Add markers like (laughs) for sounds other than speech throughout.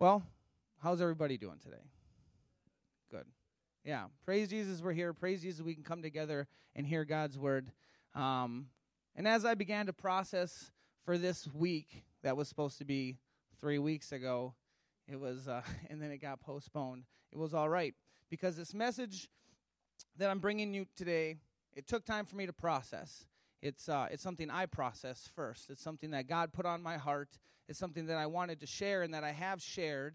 Well, how's everybody doing today? Good. Yeah. Praise Jesus, we're here. Praise Jesus, we can come together and hear God's word. Um, and as I began to process for this week that was supposed to be three weeks ago, it was, uh, (laughs) and then it got postponed. It was all right because this message that I'm bringing you today, it took time for me to process. It's, uh, it's something I process first. It's something that God put on my heart. It's something that I wanted to share and that I have shared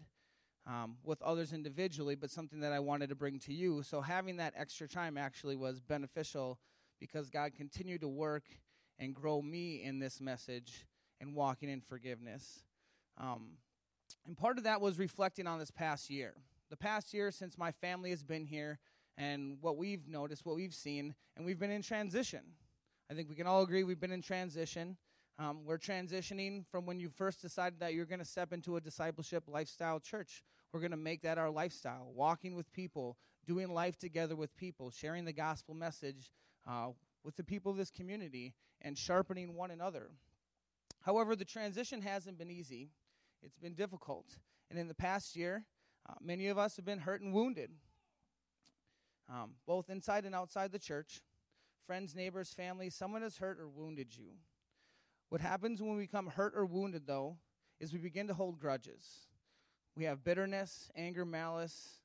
um, with others individually, but something that I wanted to bring to you. So having that extra time actually was beneficial because God continued to work and grow me in this message and walking in forgiveness. Um, and part of that was reflecting on this past year. The past year since my family has been here and what we've noticed, what we've seen, and we've been in transition. I think we can all agree we've been in transition. Um, we're transitioning from when you first decided that you're going to step into a discipleship lifestyle church. We're going to make that our lifestyle, walking with people, doing life together with people, sharing the gospel message uh, with the people of this community, and sharpening one another. However, the transition hasn't been easy, it's been difficult. And in the past year, uh, many of us have been hurt and wounded, um, both inside and outside the church friends, neighbors, family, someone has hurt or wounded you. What happens when we become hurt or wounded, though, is we begin to hold grudges. We have bitterness, anger, malice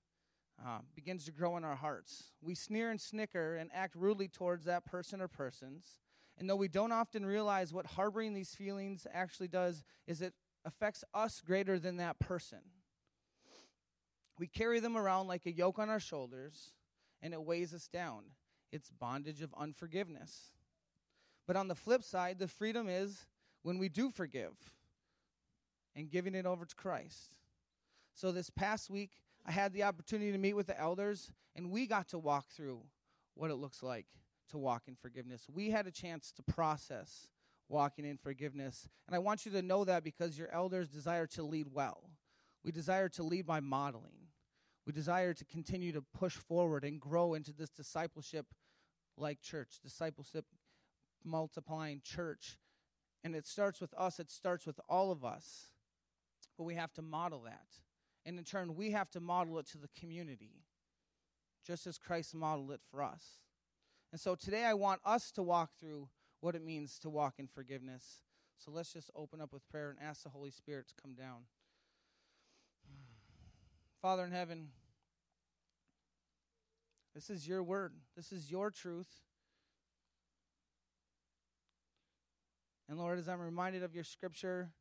uh, begins to grow in our hearts. We sneer and snicker and act rudely towards that person or persons. And though we don't often realize what harboring these feelings actually does, is it affects us greater than that person. We carry them around like a yoke on our shoulders, and it weighs us down it's bondage of unforgiveness. But on the flip side, the freedom is when we do forgive and giving it over to Christ. So this past week, I had the opportunity to meet with the elders, and we got to walk through what it looks like to walk in forgiveness. We had a chance to process walking in forgiveness. And I want you to know that because your elders desire to lead well. We desire to lead by modeling. We desire to continue to push forward and grow into this discipleship like church, discipleship multiplying church. And it starts with us, it starts with all of us. But we have to model that. And in turn, we have to model it to the community, just as Christ modeled it for us. And so today I want us to walk through what it means to walk in forgiveness. So let's just open up with prayer and ask the Holy Spirit to come down. (sighs) Father in heaven, this is your word, this is your truth. And Lord, as I'm reminded of your scripture,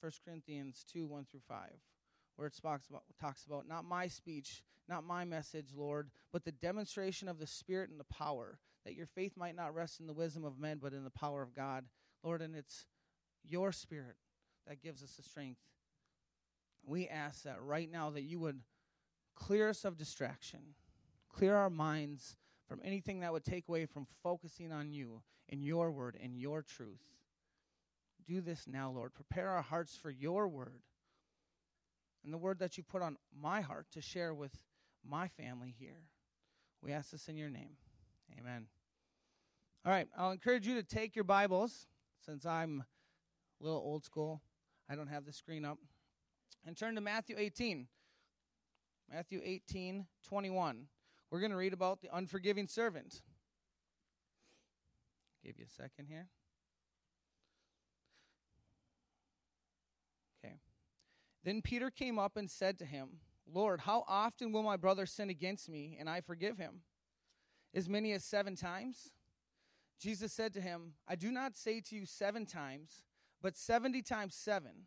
1 Corinthians 2 1 through 5, where it talks about, talks about not my speech, not my message, Lord, but the demonstration of the Spirit and the power, that your faith might not rest in the wisdom of men, but in the power of God. Lord, and it's your Spirit that gives us the strength we ask that right now that you would clear us of distraction, clear our minds from anything that would take away from focusing on you and your word and your truth. Do this now, Lord. Prepare our hearts for your word and the word that you put on my heart to share with my family here. We ask this in your name. Amen. All right, I'll encourage you to take your Bibles since I'm a little old school. I don't have the screen up and turn to Matthew 18. Matthew 18, 21. We're going to read about the unforgiving servant. Give you a second here. Okay. Then Peter came up and said to him, Lord, how often will my brother sin against me and I forgive him? As many as seven times? Jesus said to him, I do not say to you seven times, but seventy times seven.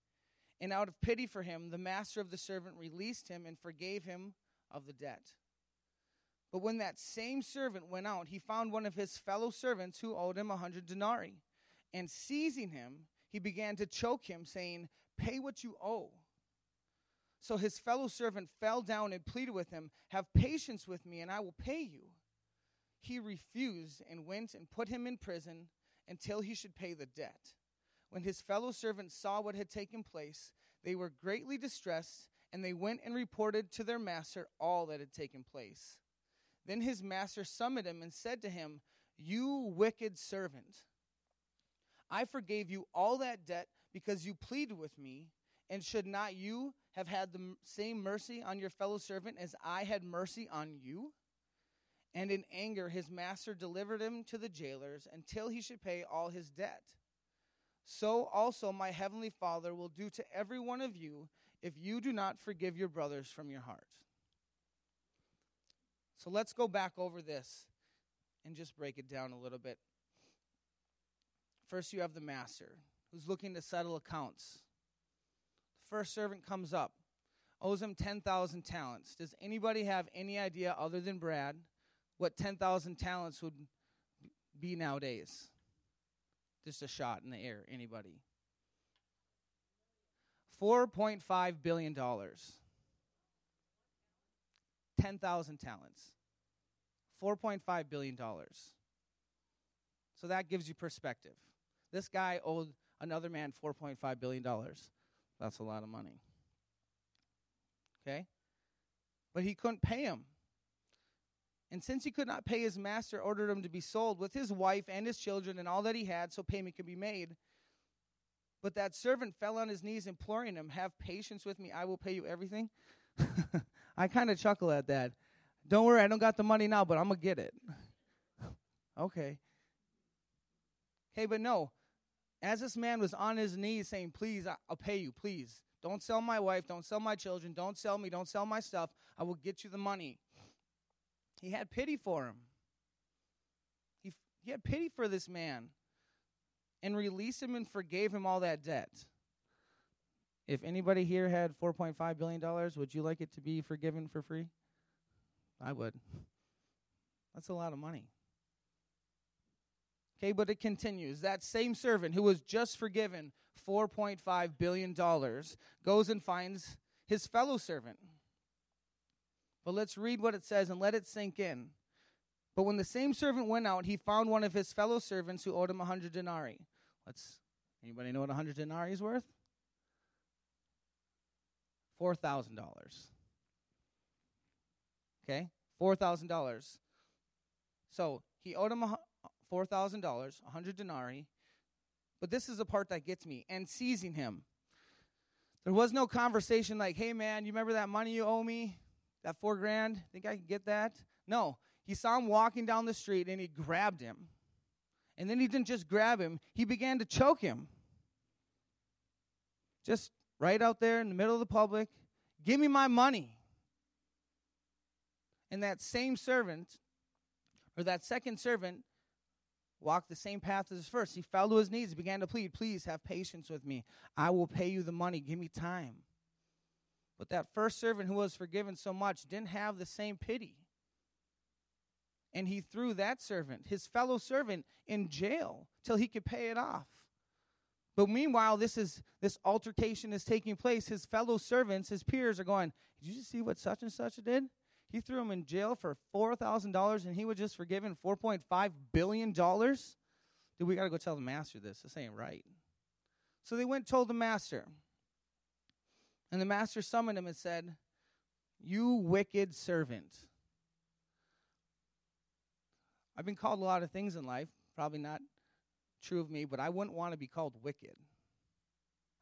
And out of pity for him, the master of the servant released him and forgave him of the debt. But when that same servant went out, he found one of his fellow servants who owed him a hundred denarii. And seizing him, he began to choke him, saying, Pay what you owe. So his fellow servant fell down and pleaded with him, Have patience with me, and I will pay you. He refused and went and put him in prison until he should pay the debt. When his fellow servants saw what had taken place, they were greatly distressed, and they went and reported to their master all that had taken place. Then his master summoned him and said to him, You wicked servant, I forgave you all that debt because you pleaded with me, and should not you have had the same mercy on your fellow servant as I had mercy on you? And in anger, his master delivered him to the jailers until he should pay all his debt. So also my heavenly Father will do to every one of you if you do not forgive your brothers from your heart. So let's go back over this and just break it down a little bit. First, you have the master who's looking to settle accounts. The first servant comes up, owes him 10,000 talents. Does anybody have any idea, other than Brad, what 10,000 talents would be nowadays? Just a shot in the air. Anybody? $4.5 billion. 10,000 talents. $4.5 billion. So that gives you perspective. This guy owed another man $4.5 billion. That's a lot of money. Okay? But he couldn't pay him. And since he could not pay his master, ordered him to be sold with his wife and his children and all that he had, so payment could be made. But that servant fell on his knees, imploring him, Have patience with me, I will pay you everything. (laughs) I kind of chuckle at that. Don't worry, I don't got the money now, but I'm going to get it. (laughs) okay. Okay, but no. As this man was on his knees saying, Please, I'll pay you, please. Don't sell my wife, don't sell my children, don't sell me, don't sell my stuff. I will get you the money. He had pity for him. He, he had pity for this man and released him and forgave him all that debt. If anybody here had $4.5 billion, would you like it to be forgiven for free? I would. That's a lot of money. Okay, but it continues. That same servant who was just forgiven $4.5 billion goes and finds his fellow servant but let's read what it says and let it sink in. But when the same servant went out, he found one of his fellow servants who owed him a hundred denarii. Let's anybody know what a hundred denarii is worth? Four thousand dollars. Okay, four thousand dollars. So he owed him four thousand dollars, a hundred denarii. But this is the part that gets me. And seizing him, there was no conversation like, "Hey man, you remember that money you owe me?" That four grand, think I can get that? No. He saw him walking down the street and he grabbed him. And then he didn't just grab him, he began to choke him. Just right out there in the middle of the public. Give me my money. And that same servant, or that second servant, walked the same path as his first. He fell to his knees, began to plead, Please have patience with me. I will pay you the money. Give me time. But that first servant who was forgiven so much didn't have the same pity. And he threw that servant, his fellow servant, in jail till he could pay it off. But meanwhile, this is this altercation is taking place. His fellow servants, his peers, are going, Did you see what such and such did? He threw him in jail for four thousand dollars and he was just forgiven four point five billion dollars. Dude, we gotta go tell the master this. This ain't right. So they went told the master. And the master summoned him and said, You wicked servant. I've been called a lot of things in life, probably not true of me, but I wouldn't want to be called wicked.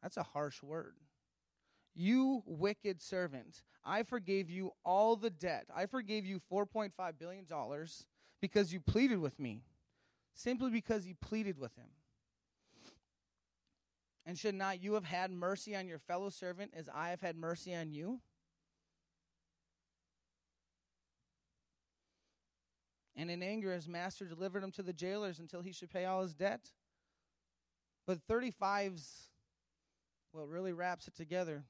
That's a harsh word. You wicked servant, I forgave you all the debt. I forgave you $4.5 billion because you pleaded with me, simply because you pleaded with him. And should not you have had mercy on your fellow servant as I have had mercy on you? And in anger, his master delivered him to the jailers until he should pay all his debt. But 35's what really wraps it together.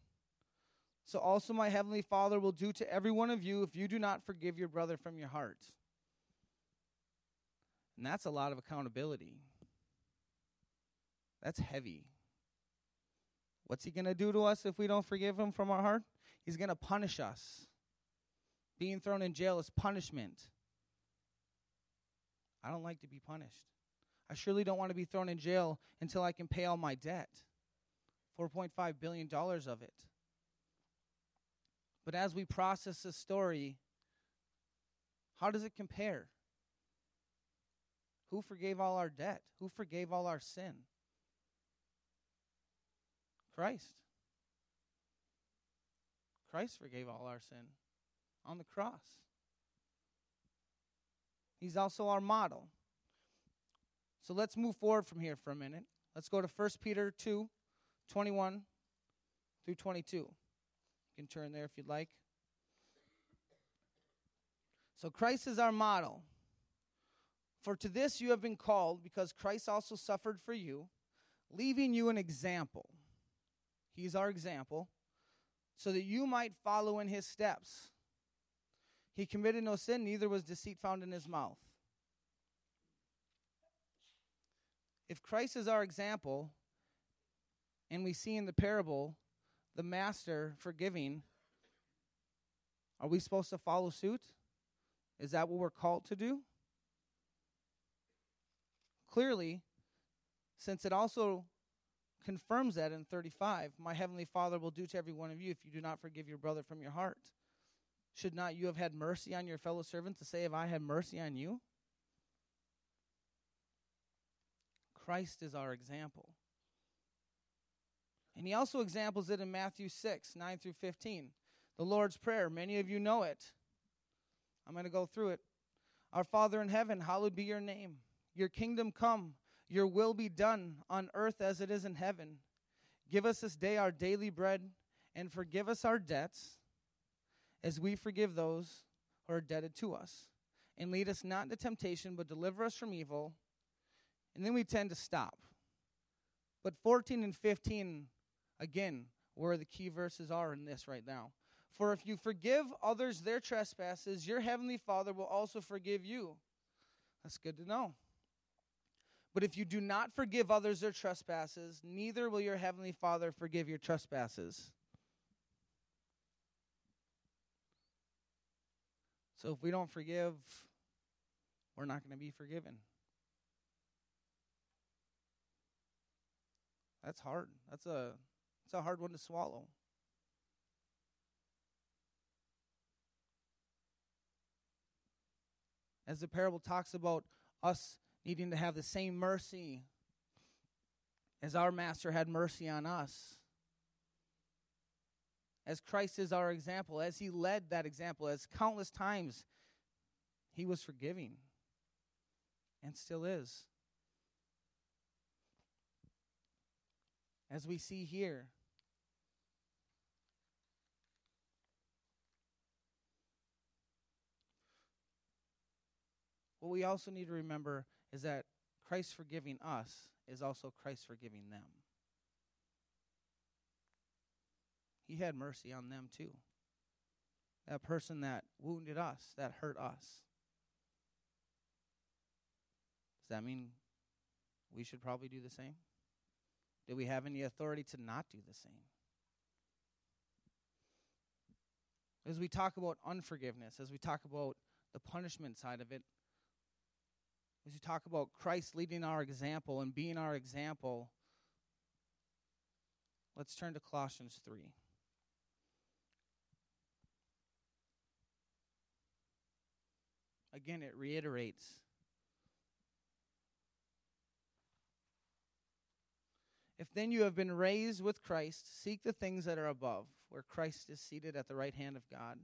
So also my heavenly Father will do to every one of you if you do not forgive your brother from your heart. And that's a lot of accountability. That's heavy. What's he going to do to us if we don't forgive him from our heart? He's going to punish us. Being thrown in jail is punishment. I don't like to be punished. I surely don't want to be thrown in jail until I can pay all my debt. $4.5 billion of it. But as we process this story, how does it compare? Who forgave all our debt? Who forgave all our sin? Christ. Christ forgave all our sin on the cross. He's also our model. So let's move forward from here for a minute. Let's go to 1 Peter 2 21 through 22. You can turn there if you'd like. So Christ is our model. For to this you have been called, because Christ also suffered for you, leaving you an example. He's our example, so that you might follow in his steps. He committed no sin, neither was deceit found in his mouth. If Christ is our example, and we see in the parable the master forgiving, are we supposed to follow suit? Is that what we're called to do? Clearly, since it also confirms that in 35, my heavenly Father will do to every one of you if you do not forgive your brother from your heart. Should not you have had mercy on your fellow servant to say, Have I had mercy on you? Christ is our example. And he also examples it in Matthew 6, 9 through 15. The Lord's Prayer. Many of you know it. I'm going to go through it. Our Father in heaven, hallowed be your name. Your kingdom come, your will be done on earth as it is in heaven. Give us this day our daily bread, and forgive us our debts as we forgive those who are indebted to us. And lead us not into temptation, but deliver us from evil. And then we tend to stop. But 14 and 15, again, where the key verses are in this right now. For if you forgive others their trespasses, your heavenly Father will also forgive you. That's good to know. But if you do not forgive others their trespasses, neither will your heavenly Father forgive your trespasses. So if we don't forgive, we're not going to be forgiven. That's hard. That's a that's a hard one to swallow. As the parable talks about us needing to have the same mercy as our master had mercy on us. As Christ is our example, as he led that example, as countless times he was forgiving and still is. As we see here, what we also need to remember is that Christ forgiving us is also Christ forgiving them. He had mercy on them too. That person that wounded us, that hurt us. Does that mean we should probably do the same? Do we have any authority to not do the same? As we talk about unforgiveness, as we talk about the punishment side of it, as you talk about Christ leading our example and being our example, let's turn to Colossians 3. Again, it reiterates If then you have been raised with Christ, seek the things that are above, where Christ is seated at the right hand of God.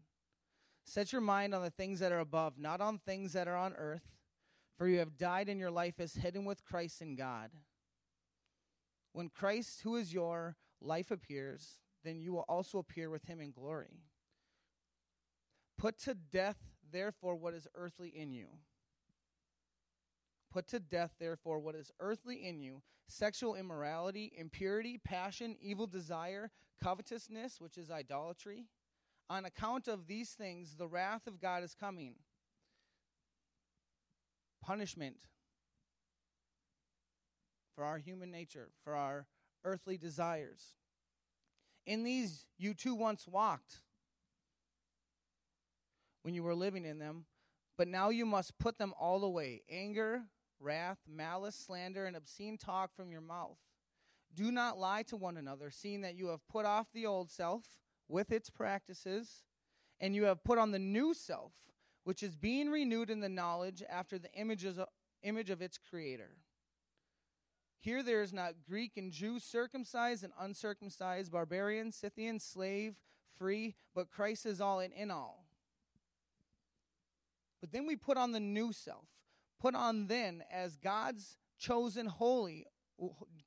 Set your mind on the things that are above, not on things that are on earth. For you have died, and your life is hidden with Christ in God. When Christ, who is your life, appears, then you will also appear with him in glory. Put to death, therefore, what is earthly in you. Put to death, therefore, what is earthly in you sexual immorality, impurity, passion, evil desire, covetousness, which is idolatry. On account of these things, the wrath of God is coming punishment for our human nature, for our earthly desires. In these you too once walked when you were living in them, but now you must put them all away anger, wrath, malice, slander, and obscene talk from your mouth. Do not lie to one another, seeing that you have put off the old self with its practices, and you have put on the new self, which is being renewed in the knowledge after the images of, image of its creator. Here there is not Greek and Jew, circumcised and uncircumcised, barbarian, Scythian, slave, free, but Christ is all and in all. But then we put on the new self. Put on then as God's chosen holy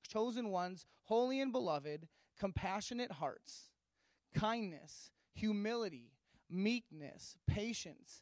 chosen ones, holy and beloved, compassionate hearts, kindness, humility, meekness, patience,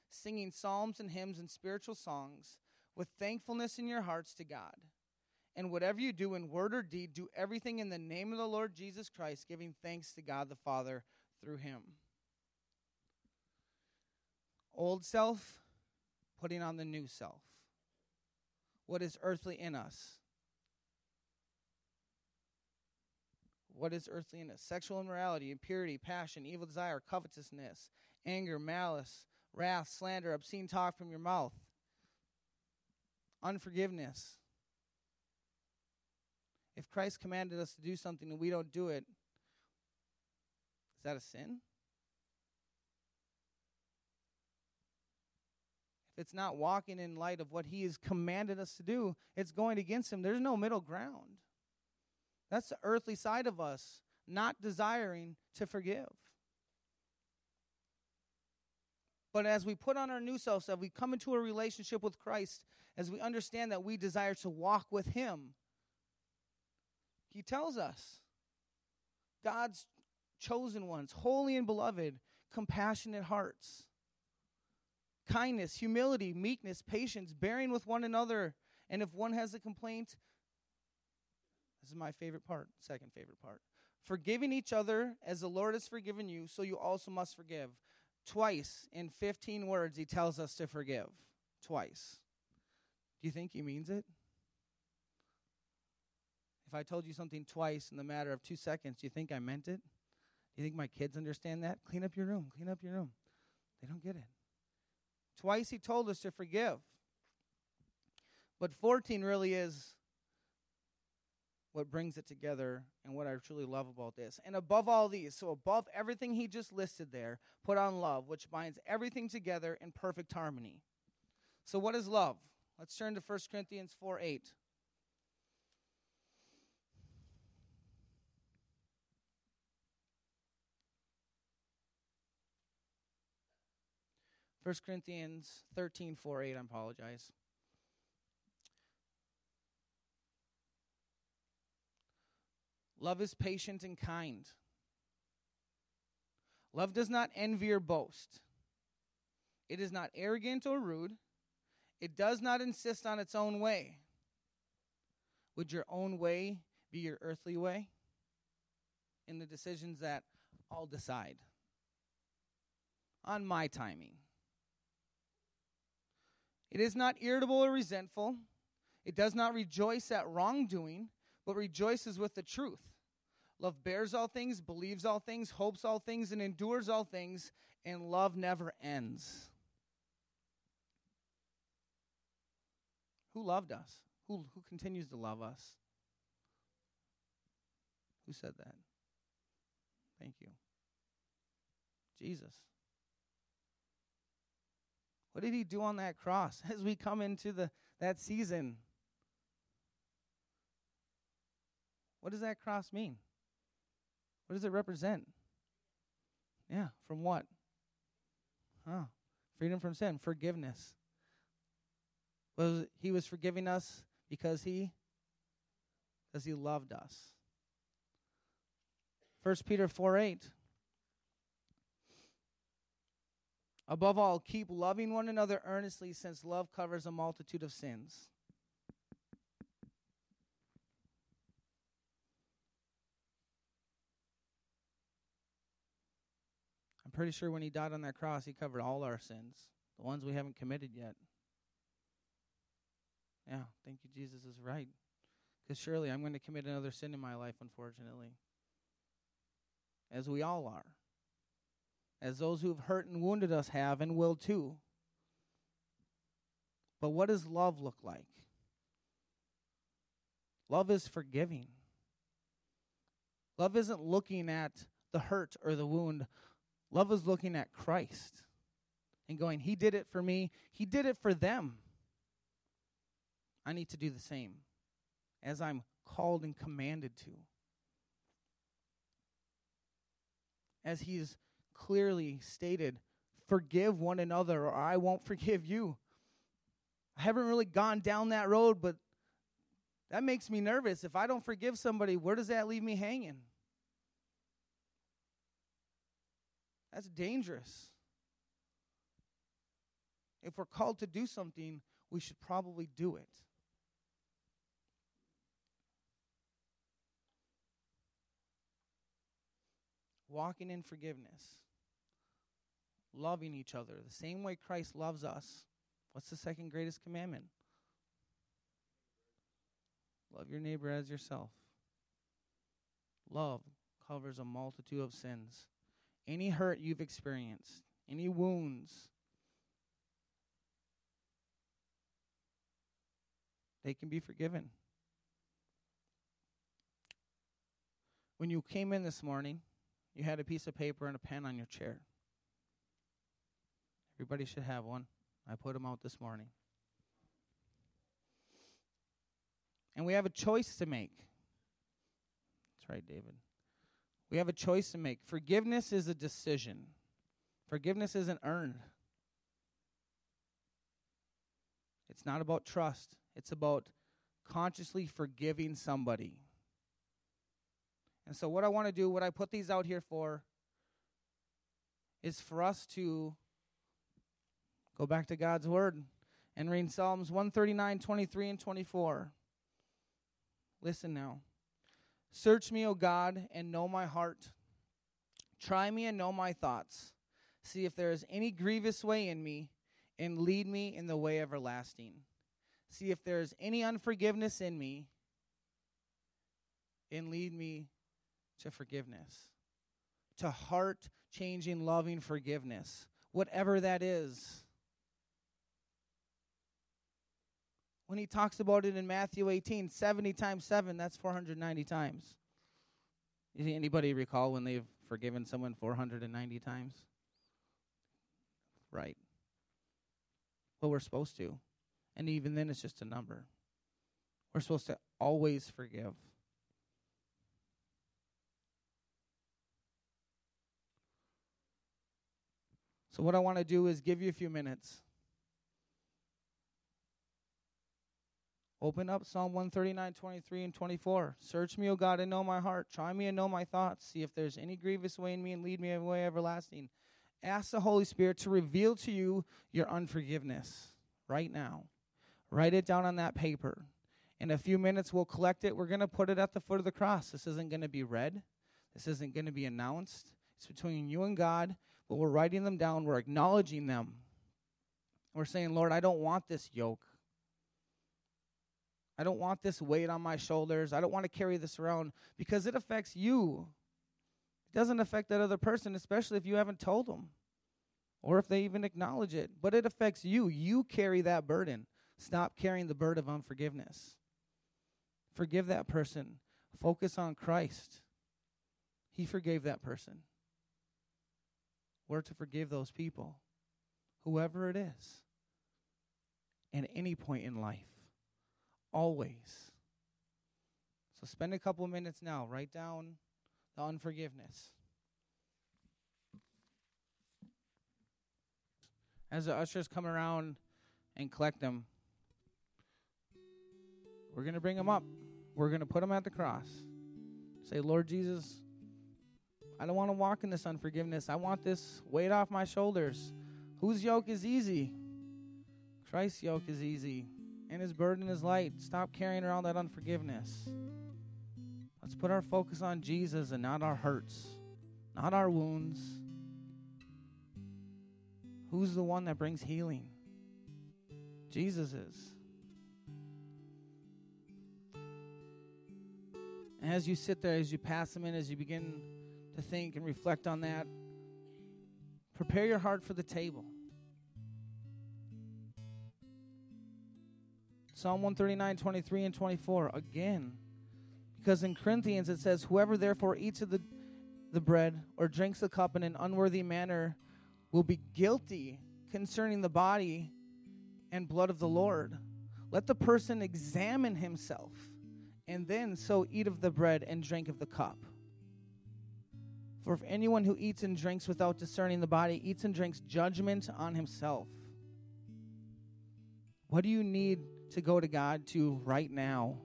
singing psalms and hymns and spiritual songs, with thankfulness in your hearts to God. And whatever you do in word or deed, do everything in the name of the Lord Jesus Christ, giving thanks to God the Father through him. Old self, putting on the new self. What is earthly in us? What is earthly in us? Sexual immorality, impurity, passion, evil desire, covetousness, anger, malice, wrath, slander, obscene talk from your mouth, unforgiveness if Christ commanded us to do something and we don't do it, is that a sin? If it's not walking in light of what He has commanded us to do, it's going against Him. There's no middle ground. That's the earthly side of us, not desiring to forgive. But as we put on our new selves, as we come into a relationship with Christ, as we understand that we desire to walk with Him, he tells us God's chosen ones, holy and beloved, compassionate hearts, kindness, humility, meekness, patience, bearing with one another. And if one has a complaint, this is my favorite part, second favorite part. Forgiving each other as the Lord has forgiven you, so you also must forgive. Twice in 15 words, he tells us to forgive. Twice. Do you think he means it? If I told you something twice in the matter of two seconds, do you think I meant it? Do you think my kids understand that? Clean up your room, clean up your room. They don't get it. Twice he told us to forgive. But 14 really is what brings it together and what I truly love about this. And above all these, so above everything he just listed there, put on love, which binds everything together in perfect harmony. So, what is love? Let's turn to 1 Corinthians 4 8. 1 Corinthians 13, 4, 8, I apologize. Love is patient and kind. Love does not envy or boast. It is not arrogant or rude. It does not insist on its own way. Would your own way be your earthly way? In the decisions that I'll decide on my timing. It is not irritable or resentful. It does not rejoice at wrongdoing, but rejoices with the truth. Love bears all things, believes all things, hopes all things, and endures all things, and love never ends. Who loved us? Who, who continues to love us? Who said that? Thank you. Jesus. What did he do on that cross (laughs) as we come into the that season? What does that cross mean? What does it represent? Yeah, from what? Huh. Freedom from sin, forgiveness. Was he was forgiving us because he because he loved us. 1 Peter 4 8. Above all, keep loving one another earnestly, since love covers a multitude of sins. I'm pretty sure when he died on that cross, he covered all our sins, the ones we haven't committed yet. Yeah, thank you, Jesus is right. Because surely I'm going to commit another sin in my life, unfortunately. As we all are. As those who've hurt and wounded us have and will too. But what does love look like? Love is forgiving. Love isn't looking at the hurt or the wound. Love is looking at Christ and going, He did it for me, He did it for them. I need to do the same as I'm called and commanded to. As He's clearly stated, forgive one another or I won't forgive you. I haven't really gone down that road, but that makes me nervous. If I don't forgive somebody, where does that leave me hanging? That's dangerous. If we're called to do something, we should probably do it. Walking in forgiveness, loving each other the same way Christ loves us. What's the second greatest commandment? Love your neighbor as yourself. Love covers a multitude of sins any hurt you've experienced, any wounds, they can be forgiven. When you came in this morning, you had a piece of paper and a pen on your chair. Everybody should have one. I put them out this morning. And we have a choice to make. That's right, David. We have a choice to make. Forgiveness is a decision, forgiveness isn't earned. It's not about trust, it's about consciously forgiving somebody. And so, what I want to do, what I put these out here for, is for us to go back to God's Word and read Psalms 139, 23, and 24. Listen now. Search me, O God, and know my heart. Try me and know my thoughts. See if there is any grievous way in me, and lead me in the way everlasting. See if there is any unforgiveness in me, and lead me to forgiveness. To heart changing, loving forgiveness, whatever that is. When he talks about it in Matthew 18, 70 times 7, that's 490 times. Anybody recall when they've forgiven someone 490 times? Right. Well, we're supposed to. And even then, it's just a number. We're supposed to always forgive. So, what I want to do is give you a few minutes Open up Psalm 139, 23, and 24. Search me, O God, and know my heart. Try me and know my thoughts. See if there's any grievous way in me and lead me in way everlasting. Ask the Holy Spirit to reveal to you your unforgiveness right now. Write it down on that paper. In a few minutes, we'll collect it. We're going to put it at the foot of the cross. This isn't going to be read, this isn't going to be announced. It's between you and God, but we're writing them down. We're acknowledging them. We're saying, Lord, I don't want this yoke. I don't want this weight on my shoulders. I don't want to carry this around because it affects you. It doesn't affect that other person, especially if you haven't told them or if they even acknowledge it. But it affects you. You carry that burden. Stop carrying the burden of unforgiveness. Forgive that person. Focus on Christ. He forgave that person. We're to forgive those people, whoever it is, at any point in life always. So spend a couple minutes now. Write down the unforgiveness. As the ushers come around and collect them, we're going to bring them up. We're going to put them at the cross. Say, Lord Jesus, I don't want to walk in this unforgiveness. I want this weight off my shoulders. Whose yoke is easy? Christ's yoke is easy, and his burden is light. Stop carrying around that unforgiveness. Let's put our focus on Jesus and not our hurts, not our wounds. Who's the one that brings healing? Jesus is. And as you sit there, as you pass them in, as you begin to think and reflect on that, prepare your heart for the table. Psalm 139, 23, and 24. Again, because in Corinthians it says, Whoever therefore eats of the, the bread or drinks the cup in an unworthy manner will be guilty concerning the body and blood of the Lord. Let the person examine himself and then so eat of the bread and drink of the cup. For if anyone who eats and drinks without discerning the body eats and drinks judgment on himself. What do you need to go to God to right now?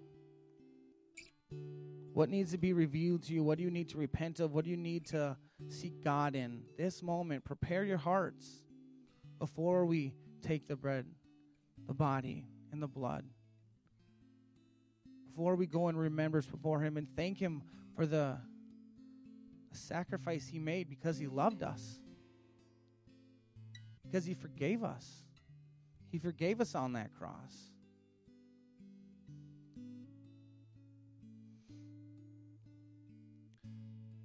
What needs to be revealed to you? What do you need to repent of? What do you need to seek God in? This moment, prepare your hearts before we take the bread, the body, and the blood before we go and remembers before Him and thank Him for the sacrifice He made because He loved us, because He forgave us. He forgave us on that cross.